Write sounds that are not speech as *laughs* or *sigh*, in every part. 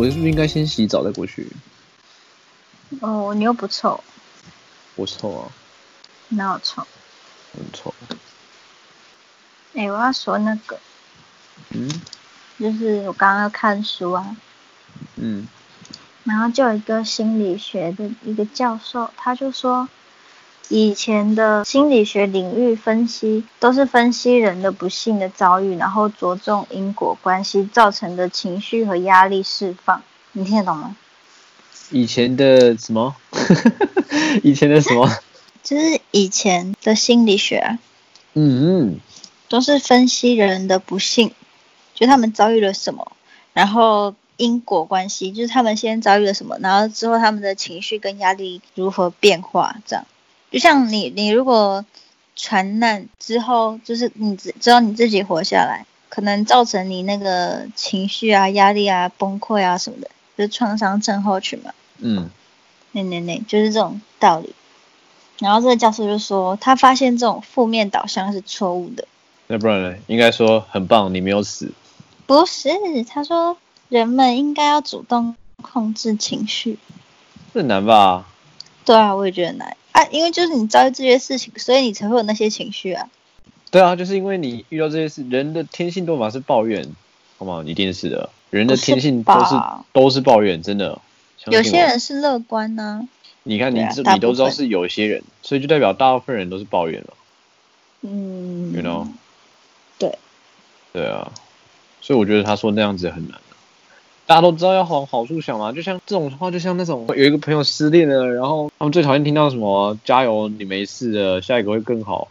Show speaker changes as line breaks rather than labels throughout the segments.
我是不是应该先洗澡再过去？
哦，你又不臭，
我臭啊，
哪有臭？
很臭。
哎、我要说那个，
嗯
就是我刚刚看书啊，
嗯
然后就有一个心理学的一个教授，他就说，以前的心理学领域分析都是分析人的不幸的遭遇，然后着重因果关系造成的情绪和压力释放。你听得懂吗？
以前的什么？*laughs* 以前的什么？*laughs*
就是以前的心理学啊，
嗯嗯
都是分析人的不幸，就他们遭遇了什么，然后因果关系，就是他们先遭遇了什么，然后之后他们的情绪跟压力如何变化，这样。就像你，你如果传难之后，就是你只知道你自己活下来，可能造成你那个情绪啊、压力啊、崩溃啊什么的，就是创伤症候群嘛。
嗯，
那那那，就是这种道理。然后这个教授就说，他发现这种负面导向是错误的。
那不然呢？应该说很棒，你没有死。
不是，他说人们应该要主动控制情绪。
这很难吧？
对啊，我也觉得难啊，因为就是你遭遇这些事情，所以你才会有那些情绪啊。
对啊，就是因为你遇到这些事，人的天性都嘛是抱怨，好吗？你一定是的，人的天性都是
吧
都是抱怨，真的。
有些人是乐观呢、
你看，你知你都知道是有些人，所以就代表大部分人都是抱怨了
嗯
，you know？
对，
对啊，所以我觉得他说那样子很难啊大家都知道要往好处想嘛，就像这种话，就像那种有一个朋友失恋了，然后他们最讨厌听到什么“加油，你没事的，下一个会更好”，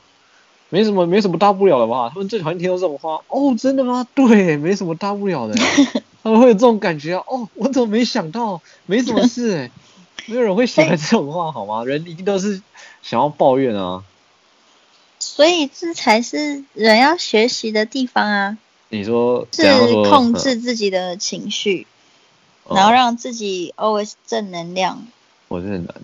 没什么没什么大不了的吧？他们最讨厌听到这种话。哦，真的吗？对，没什么大不了的，*laughs* 他们会有这种感觉啊。哦，我怎么没想到？没什么事哎，没有人会喜欢这种话好吗？人一定都是想要抱怨啊。
所以这才是人要学习的地方啊，
你说
是控制自己的情绪，
嗯
然后让自己 always 正能量。
我真的很难。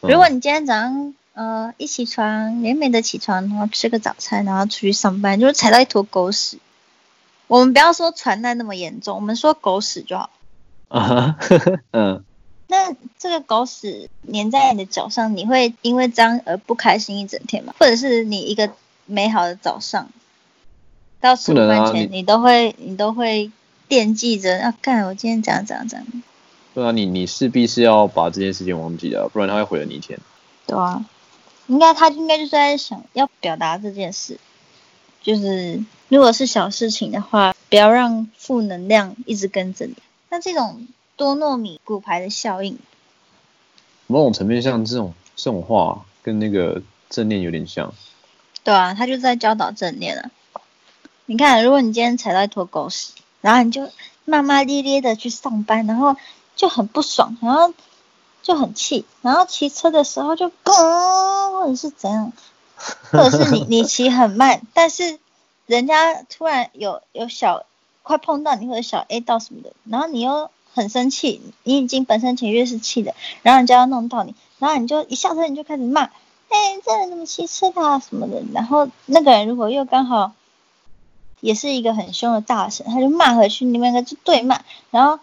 嗯
如果你今天早上呃一起床美美的起床，然后吃个早餐，然后出去上班，就是踩到一坨狗屎。我们不要说传染那么严重，我们说狗屎就好。
啊哈，嗯，
那这个狗屎粘在你的脚上，你会因为这样而不开心一整天吗？或者是你一个美好的早上，到吃午
不能啊
饭前，
你
你都会你都会惦记着要干、我今天怎样怎样怎样，
对啊，你你势必是要把这件事情忘记的，不然他会毁了你一天。
对啊，应该他应该就是在想要表达这件事，就是如果是小事情的话，不要让负能量一直跟着你。那这种多糯米骨牌的效应，
某种层面上，这种这种话跟那个正念有点像。
对啊，他就在教导正念啊。你看，如果你今天踩到一坨狗屎，然后你就骂骂咧咧的去上班，然后就很不爽，然后就很气，然后骑车的时候就嘣，或者是怎样，或者是你你骑很慢，但是人家突然有有小快碰到你或者小 A 到什么的，然后你又很生气，你已经本身情绪是气的，然后人家要弄到你，然后你就一下车你就开始骂，哎、这人怎么骑车的啊？什么的，然后那个人如果又刚好也是一个很凶的大神，他就骂回去，你们两个就对骂，然后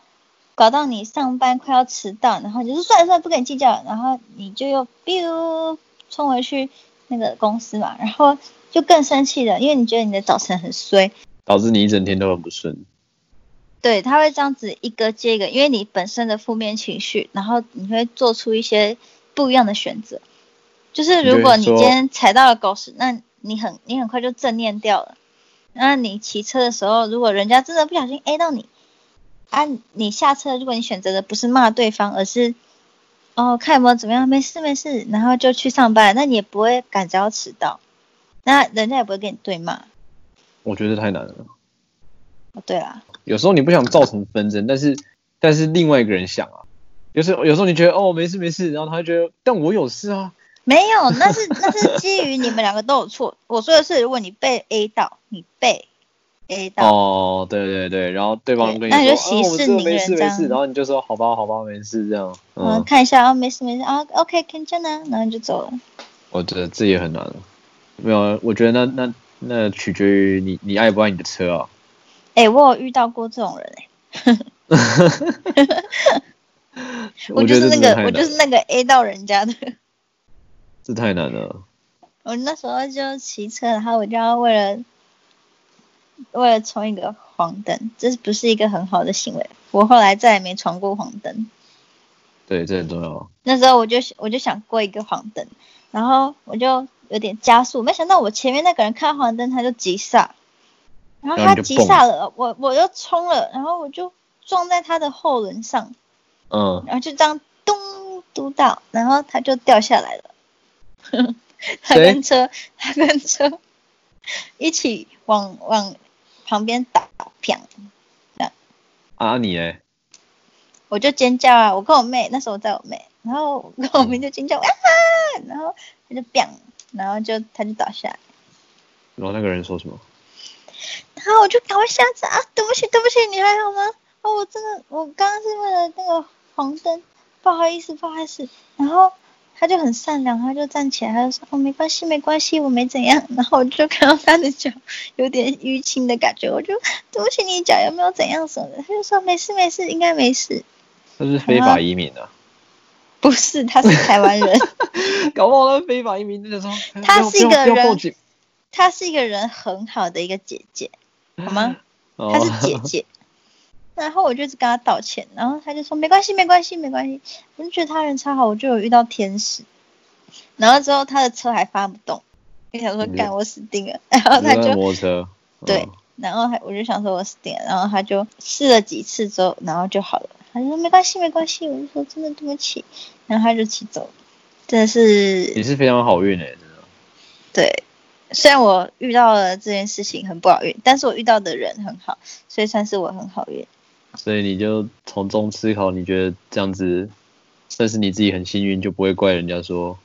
搞到你上班快要迟到，然后你就说算了算了，不跟你计较了，然后你就又 biu 冲回去那个公司嘛，然后就更生气了，因为你觉得你的早晨很衰，
导致你一整天都很不顺。
对，他会这样子一个接一个，因为你本身的负面情绪，然后你会做出一些不一样的选择。就是如果你今天踩到了狗屎，那你很你很快就正念掉了。那你骑车的时候，如果人家真的不小心 A 到你，啊，你下车，如果你选择的不是骂对方，而是哦看有没有怎么样，没事没事，然后就去上班，那你也不会感觉要迟到，那人家也不会跟你对骂。
我觉得太难了。
哦，对啦，
有时候你不想造成纷争，但是但是另外一个人想啊，有时候有时候你觉得哦没事没事，然后他就觉得但我有事啊。
没有，那是 *laughs* 那是基于你们两个都有错。我说的是，如果你被 A 到，你被 A 到，
哦，对对对，然后对方
对
跟你说，
那你就息
哦、我
事
这个没
宁人这样
事没事，然后你就说好吧好吧没事这样。
嗯，
嗯，
看一下啊，没事没事啊，OK，看见呢，然后你就走了。
我觉得这也很难了。没有，我觉得那那那取决于你你爱不爱你的车啊。
哎、我有遇到过这种人哎、*laughs* *laughs* 我就是那个，我就是那个 A 到人家的。
这太难了。
我那时候就骑车，然后我就要为了为了冲一个黄灯，这不是一个很好的行为。我后来再也没闯过黄灯。
对，这很重要。
那时候我就我就想过一个黄灯，然后我就有点加速，没想到我前面那个人看黄灯他就急刹，然后他急刹了，我我就冲了，然后我就撞在他的后轮上，
嗯，
然后就这样咚嘟到，然后他就掉下来了。*laughs* *laughs* 他跟车，他跟车一起往往旁边倒，砰！
啊你哎，
我就尖叫啊！我跟我妹那时候在我妹，然后我跟我妹就尖叫啊，然后他就砰，然后就他就倒下来，
然后那个人说什么？
然后我就赶快下车啊！对不起，对不起，你还好吗？哦，我真的，我刚刚是为了那个红灯，不好意思，不好意思。然后他就很善良，他就站起来，他就说：“哦，没关系，没关系，我没怎样。*laughs* ”然后我就看到他的脚有点淤青的感觉，我就对不起，你脚有没有怎样什么的？他就说：“没事，没事，应该没事。
他是非法移民啊，”
不是，他是台湾人，*laughs*
搞不好他非法移民那个时候，
他是一个人他是一个人很好的一个姐姐，好吗？*laughs*
哦
她是姐姐。然后我就一直跟他道歉，然后他就说没关系，没关系，没关系。我就觉得他人超好，我就有遇到天使。然后之后他的车还发不动，我想说干我死定了。*laughs* 然后他就
摩托车，
对
嗯，
然后还我就想说我死定了，然后他就试了几次之后，然后就好了。他就说没关系，没关系。我就说真的对不起，然后他就骑走了。真的是
你是非常好运哎，真的。
对，虽然我遇到了这件事情很不好运，但是我遇到的人很好，所以算是我很好运。
所以你就从中思考，你觉得这样子算是你自己很幸运，就不会怪人家说，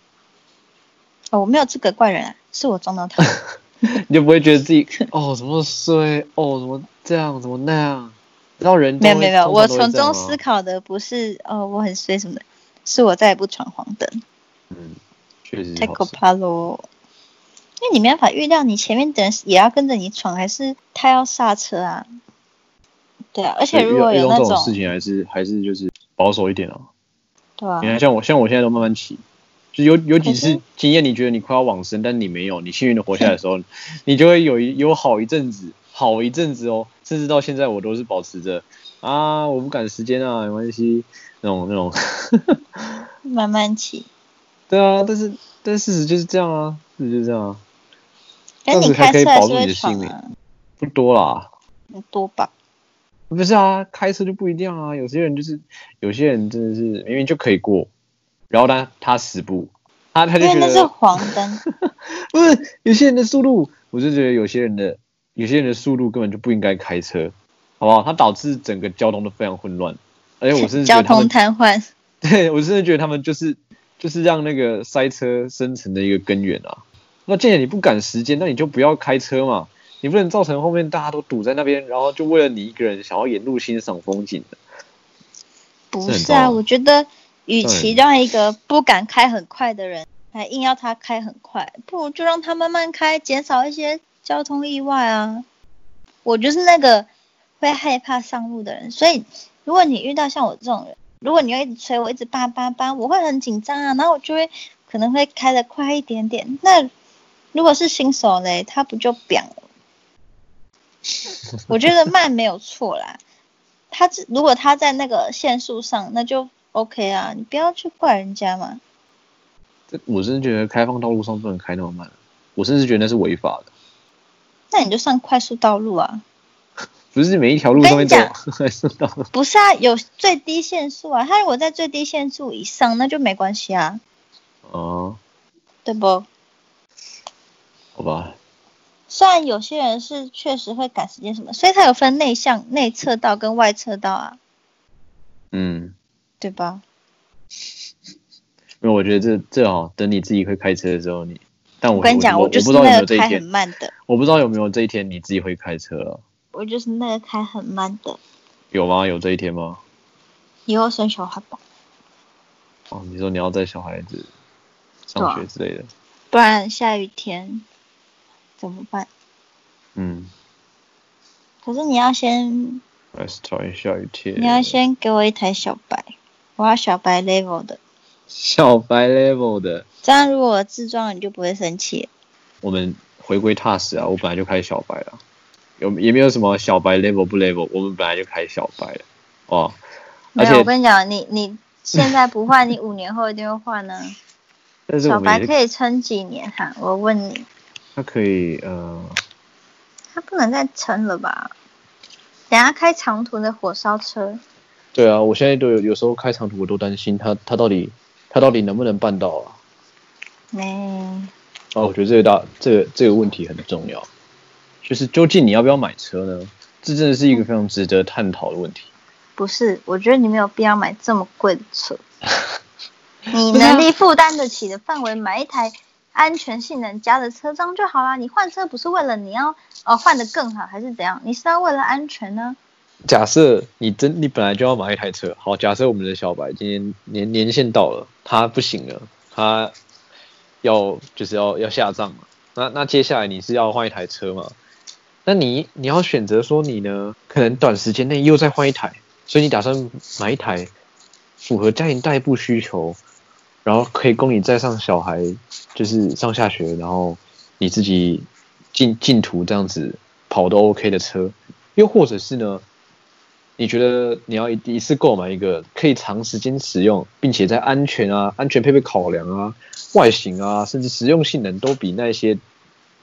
哦，我没有资格怪人啊，是我撞到他。*laughs*
你就不会觉得自己哦怎么衰，哦怎么这样，怎么那样，然后人
没有没有没有，我从中思考的不是哦我很衰什么的，是我再也不闯黄灯，
嗯，确实
太可怕喽。因为你没办法预料你前面的人也要跟着你闯，还是他要刹车啊？对啊，而且如果
遇到遇到
有那种
这种事情，还是还是就是保守一点哦。
对啊
你，看，像我像我现在都慢慢骑，就有有几次经验，你觉得你快要往生，但你没有，你幸运的活下来的时候，*laughs* 你就会有一有好一阵子，好一阵子哦，甚至到现在我都是保持着啊，我不赶时间啊，没关系，那种那种，*laughs*
慢慢骑。
对啊，但是但事实就是这样啊，事实就是这样啊，
但你
这样子才
开车还是
可以保住你
会
的性命不多啦。
多吧？
不是啊，开车就不一样啊。有些人就是，有些人真的是明明就可以过，然后呢他死不，他他就觉
得那是
得
黄灯。*laughs*
不是有些人的速度，我就觉得有些人的有些人的速度根本就不应该开车，好不好？它导致整个交通都非常混乱，而且我甚至觉
交通瘫痪。
对我真的觉得他们就是就是让那个塞车生成的一个根源啊。那既然你不赶时间，那你就不要开车嘛，你不能造成后面大家都堵在那边，然后就为了你一个人想要沿路欣赏风景的。
不是啊，我觉得与其
对
让一个不敢开很快的人，还硬要他开很快，不如就让他慢慢开，减少一些交通意外啊。我就是那个会害怕上路的人，所以如果你遇到像我这种人，如果你要一直催我，一直叭叭叭，我会很紧张啊，然后我就会可能会开的快一点点。那如果是新手嘞，他不就扁了？*laughs* 我觉得慢没有错啦，他如果他在那个限速上，那就 OK 啊，你不要去怪人家嘛。
这我真的觉得开放道路上不能开那么慢，我甚至觉得那是违法的。
那你就上快速道路啊，
不是每一条路上面都
会
走快速道路。
不是啊，有最低限速啊，他如果在最低限速以上，那就没关系啊，
哦，
对不？
好吧，
虽然有些人是确实会赶时间什么，所以他有分内向内侧道跟外侧道啊，
嗯，
对吧？*laughs*
因为我觉得这这哦，等你自己会开车的时候，你，但我
我跟你讲，
我
就是那个开很慢的，
我不知道有没有这一天你自己会开车了，
我就是那个开很慢的。
有吗？有这一天吗？
以后生小孩吧，
哦，你说你要带小孩子上学之类的，
不然下雨天怎么办？
嗯，
可是你要先
还是讨厌下雨天？
你要先给我一台小白，我要小白 level 的，
小白 level 的。
这样如果我自装，你就不会生气。
我们回归踏实啊！我本来就开小白了，有也没有什么小白 level 不 level，我们本来就开小白了哦。
没有，我跟你讲，你你现在不换，你五年后一定会换呢。小 *laughs* 白
但是我们也
可以撑几年哈？我问你，
它可以呃，
他不能再撑了吧？等下开长途的火烧车，
对啊，我现在都有有时候开长途我都担心他，他到底他到底能不能办到啊？
没、
哦，我觉得这个大这个这个问题很重要，就是究竟你要不要买车呢？这真的是一个非常值得探讨的问题。
不是，我觉得你没有必要买这么贵的车。*laughs* 你能力负担得起的范围，买一台安全性能佳的车，这样就好啦。你换车不是为了你要呃换得更好，还是怎样？你是要为了安全呢？
假设你真你本来就要买一台车，好，假设我们的小白今天年年限到了，他不行了，他要就是要要下葬嘛，那那接下来你是要换一台车嘛？那你你要选择说你呢，可能短时间内又再换一台，所以你打算买一台符合家庭代步需求，然后可以供你载上小孩，就是上下学，然后你自己进进途这样子跑都 OK 的车，又或者是呢？你觉得你要一一次购买一个可以长时间使用，并且在安全啊、安全配备考量啊、外形啊，甚至实用性能都比那些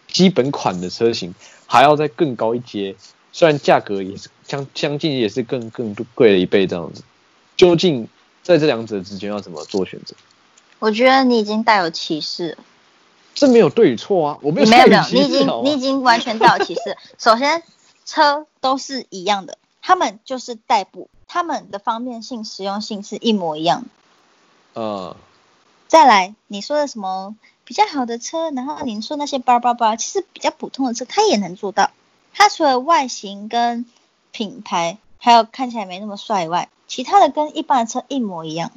基本款的车型还要再更高一阶，虽然价格也是相相近，也是更更贵了一倍这样子。究竟在这两者之间要怎么做选择？
我觉得你已经带有歧视了。
这没有对与错啊，我没有
你没有没有，你已经你已经完全带有歧视。*laughs* 首先，车都是一样的，他们就是代步，他们的方便性、实用性是一模一样的。
呃，
再来，你说的什么比较好的车，然后你说那些包包包，其实比较普通的车，它也能做到。它除了外形跟品牌，还有看起来没那么帅以外，其他的跟一般的车一模一样。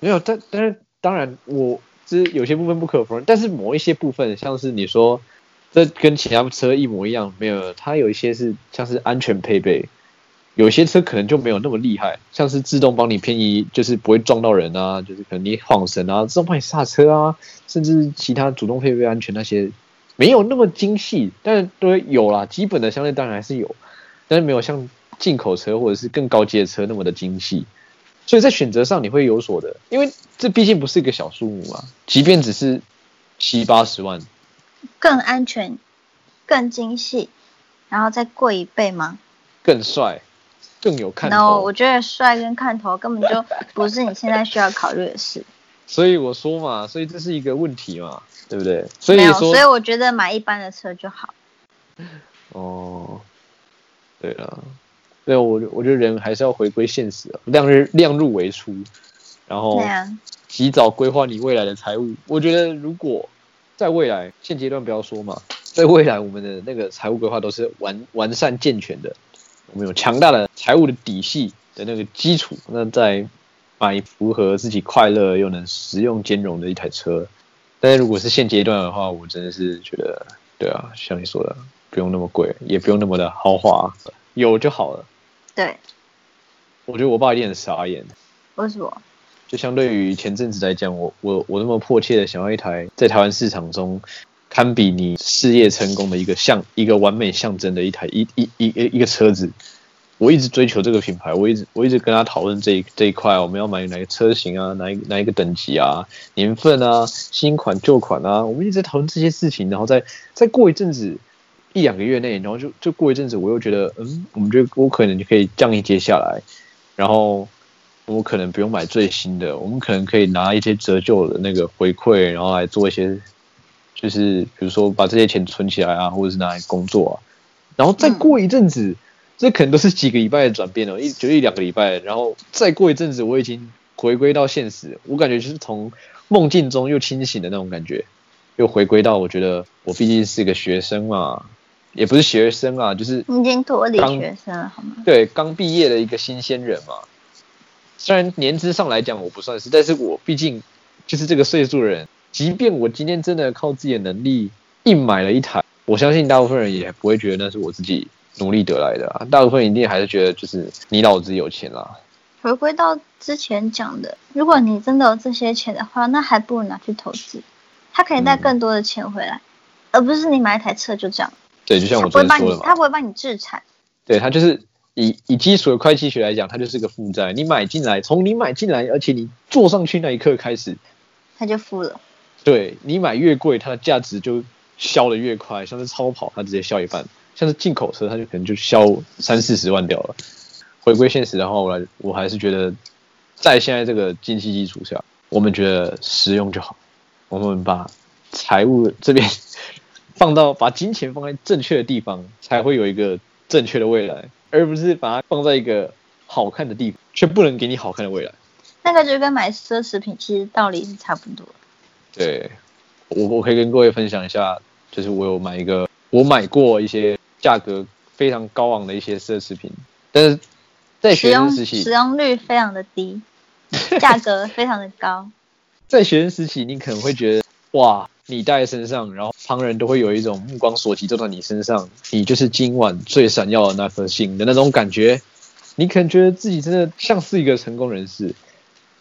没有，但但是当然，我这有些部分不可否认，但是某一些部分，像是你说这跟其他车一模一样，没有，它有一些是像是安全配备，有些车可能就没有那么厉害，像是自动帮你偏移，就是不会撞到人啊，就是可能你晃神啊，自动帮你刹车啊，甚至其他主动配备安全那些，没有那么精细，但是都有啦，基本的相对当然还是有，但是没有像进口车或者是更高阶的车那么的精细。所以在选择上你会有所的，因为这毕竟不是一个小数目啊，即便只是七八十万，
更安全、更精细，然后再贵一倍吗
更帅，更有看
？No，
头。
我觉得帅跟看头根本就不是你现在需要考虑的事。
所以我说嘛，所以这是一个问题嘛，对不对？所以说
所以我觉得买一般的车就好。
哦，对了，对我我觉得人还是要回归现实啊，量入量入为出，然后及早规划你未来的财务。我觉得如果在未来现阶段不要说嘛，在未来我们的那个财务规划都是完完善健全的，我们有强大的财务的底细的那个基础，那再买符合自己快乐又能实用兼容的一台车。但是如果是现阶段的话，我真的是觉得，对啊，像你说的，不用那么贵，也不用那么的豪华，有就好了。
对，
我觉得我爸一定很傻眼。
为什么？
就相对于前阵子来讲，我我我那么迫切的想要一台在台湾市场中堪比你事业成功的一个象一个完美象征的一台一一一一一个车子，我一直追求这个品牌，我一直我一直跟他讨论这一这一块，我们要买哪个车型啊，哪一哪一个等级啊，年份啊，新款旧款啊，我们一直在讨论这些事情，然后再再过一阵子。一两个月内，然后就就过一阵子，我又觉得，嗯，我们觉得我可能就可以降一阶下来，然后我可能不用买最新的，我们可能可以拿一些折旧的那个回馈，然后来做一些，就是比如说把这些钱存起来啊，或者是拿来工作啊，然后再过一阵子，这可能都是几个礼拜的转变哦，一就一两个礼拜，然后再过一阵子，我已经回归到现实，我感觉就是从梦境中又清醒的那种感觉，又回归到我觉得我毕竟是一个学生嘛，也不是学生啊，就是
你已经脱离学生了好吗？
对，刚毕业的一个新鲜人嘛。虽然年资上来讲我不算是，但是我毕竟就是这个岁数的人。即便我今天真的靠自己的能力硬买了一台我相信大部分人也不会觉得那是我自己努力得来的啊，大部分一定还是觉得就是你老子有钱啦。
回归到之前讲的，如果你真的有这些钱的话，那还不如拿去投资，它可以带更多的钱回来，而不是你买一台车就这样。
对，就像我昨天说的嘛，
它不会帮你制裁。
对，他就是以以基础的会计学来讲，它就是个负债。你买进来，从你买进来，而且你坐上去那一刻开始，
它就付了。
对你买越贵，它的价值就消的越快。像是超跑，它直接消一半；像是进口车，它就可能就消三四十万掉了。回归现实的话，我来，我还是觉得，在现在这个经济基础下，我们觉得实用就好。我们把财务这边放到，把金钱放在正确的地方，才会有一个正确的未来，而不是把它放在一个好看的地方，却不能给你好看的未来。
那个就跟买奢侈品其实道理是差不多。
对，我我可以跟各位分享一下，就是我有买一个，我买过一些价格非常高昂的一些奢侈品，但是在学生时期
使，用率非常的低，价格非常的高。*laughs*
在学生时期，你可能会觉得哇，你戴在身上，然后旁人都会有一种目光所及都在你身上，你就是今晚最闪耀的那颗星的那种感觉，你可能觉得自己真的像是一个成功人士，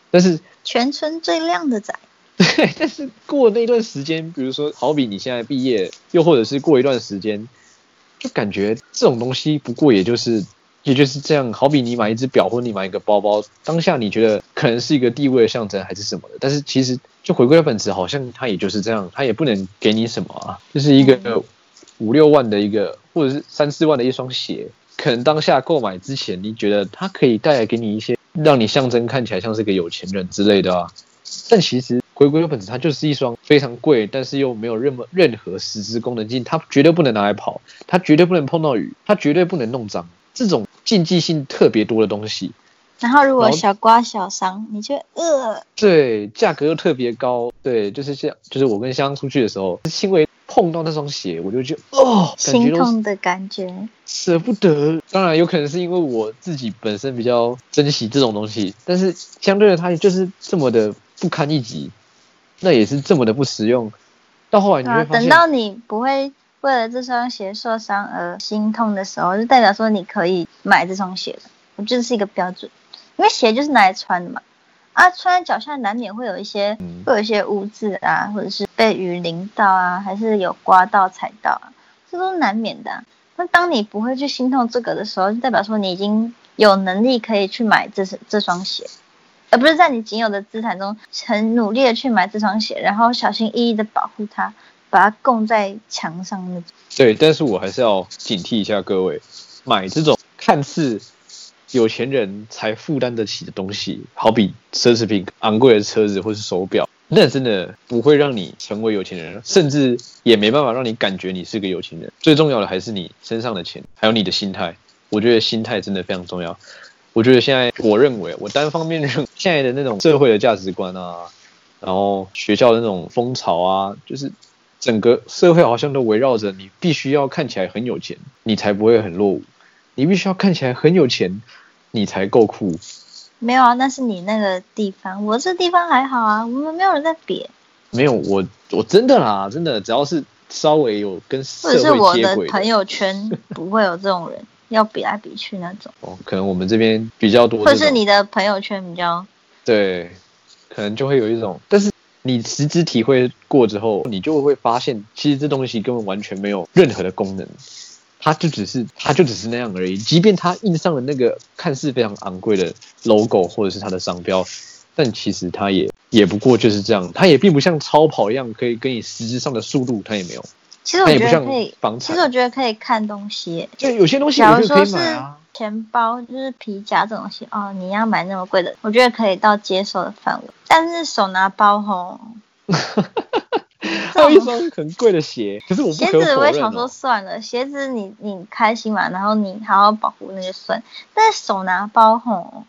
但是
全村最亮的仔，
对，*laughs* 但是过那段时间，比如说，好比你现在毕业，又或者是过一段时间，就感觉这种东西不过也就是也就是这样。好比你买一只表，或者你买一个包包，当下你觉得可能是一个地位的象征，还是什么的，但是其实就回归到本质，好像它也就是这样，它也不能给你什么啊，就是一个五六万的一个，或者是三四万的一双鞋，可能当下购买之前，你觉得它可以带来给你一些，让你象征看起来像是个有钱人之类的啊。但其实回归到本质，它就是一双非常贵，但是又没有任何任何实质功能性，它绝对不能拿来跑，它绝对不能碰到雨，它绝对不能弄脏。这种禁忌性特别多的东西，
然后如果小刮小伤，你就呃，
对，价格又特别高，对，就是像就是我跟香出去的时候，轻微碰到那双鞋，我就觉得哦，
心痛的感觉。
舍不得。当然，有可能是因为我自己本身比较珍惜这种东西，但是相对的，它就是这么的不堪一击，那也是这么的不实用。到后来你
啊，
会发现，
等到你不会为了这双鞋受伤而心痛的时候，就代表说你可以买这双鞋了。我觉得是一个标准，因为鞋就是拿来穿的嘛。啊，穿在脚下难免会有一些、
嗯。
会有一些污渍啊，或者是被雨淋到啊，还是有刮到踩到啊，这都是难免的啊、那当你不会去心痛这个的时候，就代表说你已经有能力可以去买这这双鞋，而不是在你仅有的资产中很努力的去买这双鞋，然后小心翼翼的保护它，把它供在墙上那种。
对，但是我还是要警惕一下各位，买这种看似有钱人才负担得起的东西，好比奢侈品、昂贵的车子或是手表，那真的不会让你成为有钱人，甚至也没办法让你感觉你是个有钱人。最重要的还是你身上的钱，还有你的心态。我觉得心态真的非常重要。我觉得现在，我认为我单方面认现在的那种社会的价值观啊，然后学校的那种风潮啊，就是整个社会好像都围绕着你必须要看起来很有钱，你才不会很落伍；你必须要看起来很有钱，你才够酷。
没有啊，那是你那个地方，我这地方还好啊，我们没有人在比，
没有我，我真的啦，真的，只要是稍微有跟社
或者是我
会接轨
的。朋友圈不会有这种人要比来比去那种，*laughs*
哦，可能我们这边比较多
或，者是你的朋友圈比较
对，可能就会有一种，但是你实质体会过之后，你就会发现，其实这东西根本完全没有任何的功能，它就只是它就只是那样而已。即便它印上了那个看似非常昂贵的 logo 或者是它的商标，但其实它也也不过就是这样，它也并不像超跑一样可以跟你实质上的速度，它也没有，
其实我觉得可以，其实，我觉得可以看东西。
就有些东西
假如说是
以买啊。
钱包，就是皮夹这种东西，哦，你要买那么贵的，我觉得可以到接受的范围。但是手拿包吼，*laughs*
还有一双很贵的鞋，可是我不
鞋子我也想说
哦。
算了，鞋子你你开心嘛，然后你好好保护那就算。但是手拿包吼，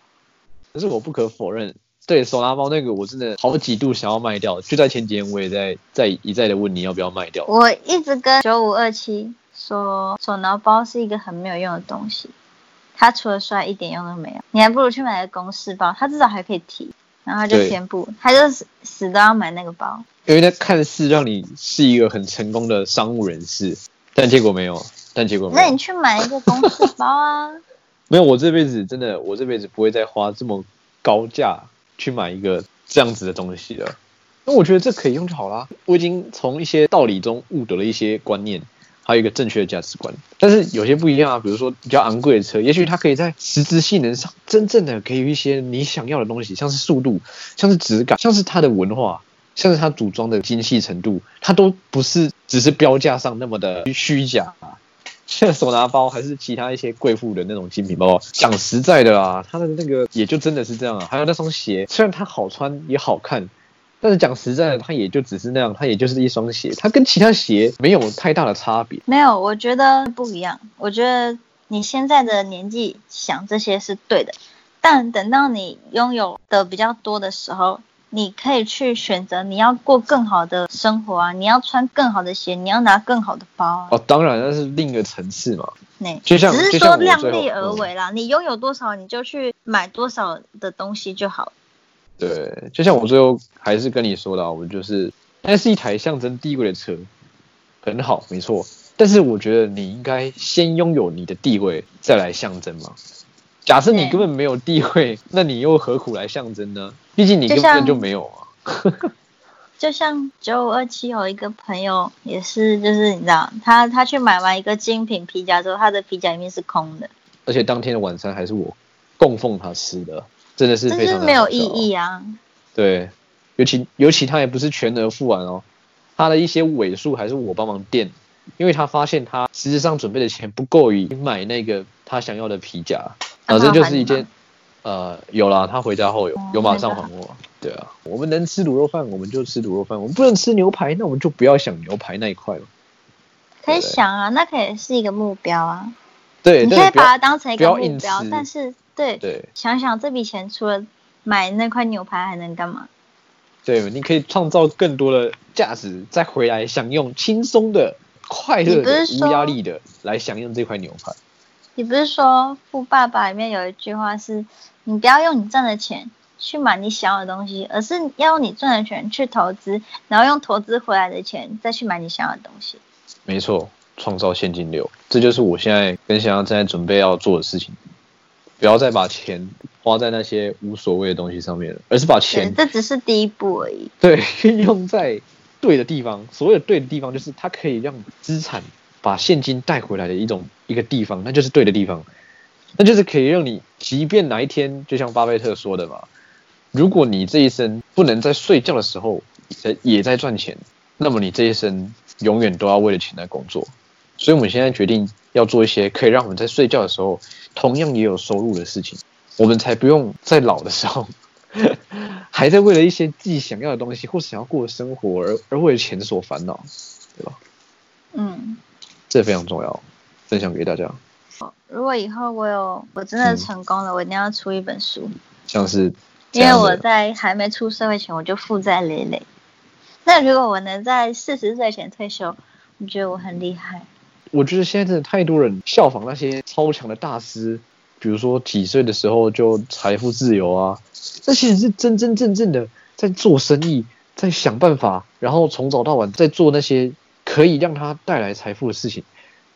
可是我不可否认，对手拿包那个我真的好几度想要卖掉，就在前几天我也在在一再的问你要不要卖掉。
我一直跟九五二七说，手拿包是一个很没有用的东西，它除了帅一点用都没有。你还不如去买个公式包，它至少还可以提，然后他就
对
偏不，它就死死都要买那个包。
因为它看似让你是一个很成功的商务人士，但结果没有，但结果没有。
那你去买一个公事包啊。*laughs*
没有，我这辈子真的，我这辈子不会再花这么高价去买一个这样子的东西了。那我觉得这可以用就好啦。我已经从一些道理中悟得了一些观念，还有一个正确的价值观。但是有些不一样啊，比如说比较昂贵的车，也许它可以在实质性能上真正的给予一些你想要的东西，像是速度，像是质感，像是它的文化，像是它组装的精细程度，它都不是只是标价上那么的虚假。*laughs* 手拿包还是其他一些贵妇的那种精品包包，讲实在的啦，它的那个也就真的是这样啊。还有那双鞋，虽然它好穿也好看，但是讲实在的，它也就只是那样，它也就是一双鞋，它跟其他鞋没有太大的差别。
没有，我觉得不一样。我觉得你现在的年纪想这些是对的，但等到你拥有的比较多的时候。你可以去选择，你要过更好的生活啊！你要穿更好的鞋，你要拿更好的包啊！
哦，当然那是另一个层次嘛。
那
就像
只是说量力而为啦，你拥有多少你就去买多少的东西就好。
对，就像我最后还是跟你说的，我就是，那是一台象征地位的车，很好，没错。但是我觉得你应该先拥有你的地位，再来象征嘛。假设你根本没有地位，那你又何苦来象征呢？毕竟你根本就没有啊。*laughs*
就像九五二七有一个朋友也是，就是你知道，他他去买完一个精品皮夹之后，他的皮夹里面是空的。
而且当天的晚餐还是我供奉他吃的，真的是非常
没有意义啊。
对，尤其尤其他也不是全额付完哦，他的一些尾数还是我帮忙垫，因为他发现他实质上准备的钱不够以买那个他想要的皮夹。反正就是一件，呃，有啦，他回家后有有马上还我。对啊，我们能吃卤肉饭，我们就吃卤肉饭；我们不能吃牛排，那我们就不要想牛排那一块了。
可以想啊，那可以是一个目标啊。
对，
你可以把它当成一个目标，但是
对对，
想想这笔钱除了买那块牛排还能干嘛？
对，你可以创造更多的价值，再回来享用轻松的、快乐的、无压力的来享用这块牛排。
你不是说《富爸爸》里面有一句话是，你不要用你赚的钱去买你想要的东西，而是要用你赚的钱去投资，然后用投资回来的钱再去买你想要的东西。
没错，创造现金流，这就是我现在跟想要正在准备要做的事情。不要再把钱花在那些无所谓的东西上面了，而是把钱，
这只是第一步而已。*laughs*
对，运用在对的地方。所谓的对的地方，就是它可以让资产。把现金带回来的一种一个地方，那就是对的地方，那就是可以让你，即便哪一天，就像巴菲特说的嘛，如果你这一生不能在睡觉的时候在也在赚钱，那么你这一生永远都要为了钱来工作。所以我们现在决定要做一些可以让我们在睡觉的时候同样也有收入的事情，我们才不用在老的时候 *laughs* 还在为了一些自己想要的东西或想要过的生活而而为了钱所烦恼，对吧？嗯。这非常重要，分享给大家。
如果以后我有我真的成功了，我一定要出一本书。
像是，
因为我在还没出社会前我就负债累累。那如果我能在四十岁前退休，我觉得我很厉害。
我觉得现在真的太多人效仿那些超强的大师，比如说几岁的时候就财富自由啊，这些人是真真正正的在做生意，在想办法，然后从早到晚在做那些。可以让他带来财富的事情，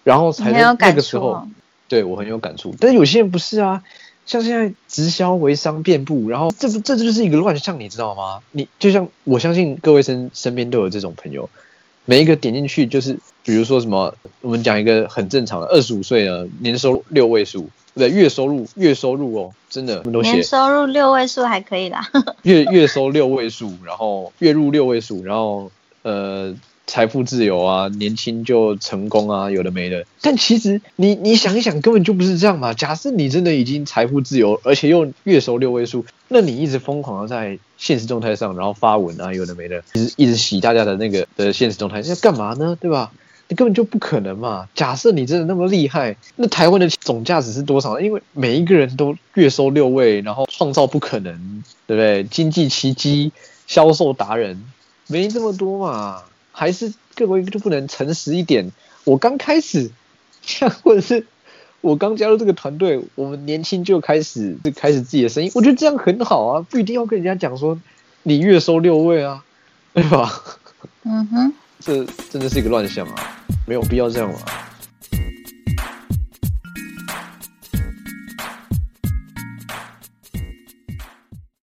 然后才在那个时候，对我很有感触。但是有些人不是啊，像现在直销微商遍布，然后这不这就是一个乱象，你知道吗？你就像我相信各位身身边都有这种朋友，每一个点进去就是，比如说什么，我们讲一个很正常的，二十五岁的年收入六位数，对，月收入月收入哦，真的，
年收入六位数还可以啦，*laughs*
月月收六位数，然后月入六位数，然后呃。财富自由啊，年轻就成功啊，有的没的。但其实你你想一想，根本就不是这样嘛。假设你真的已经财富自由，而且又月收六位数，那你一直疯狂的在现实状态上，然后发文啊，有的没的，一直一直洗大家的那个的现实状态，要干嘛呢？对吧？你根本就不可能嘛。假设你真的那么厉害，那台湾的总价值是多少？因为每一个人都月收六位，然后创造不可能，对不对？经济奇迹，销售达人，没这么多嘛。还是各位就不能诚实一点？我刚开始，像或者是我刚加入这个团队，我们年轻就开始就开始自己的生意，我觉得这样很好啊，不一定要跟人家讲说你月收六位啊，*laughs* 对吧？嗯哼，这真的是一个乱象啊。没有必要这样嘛。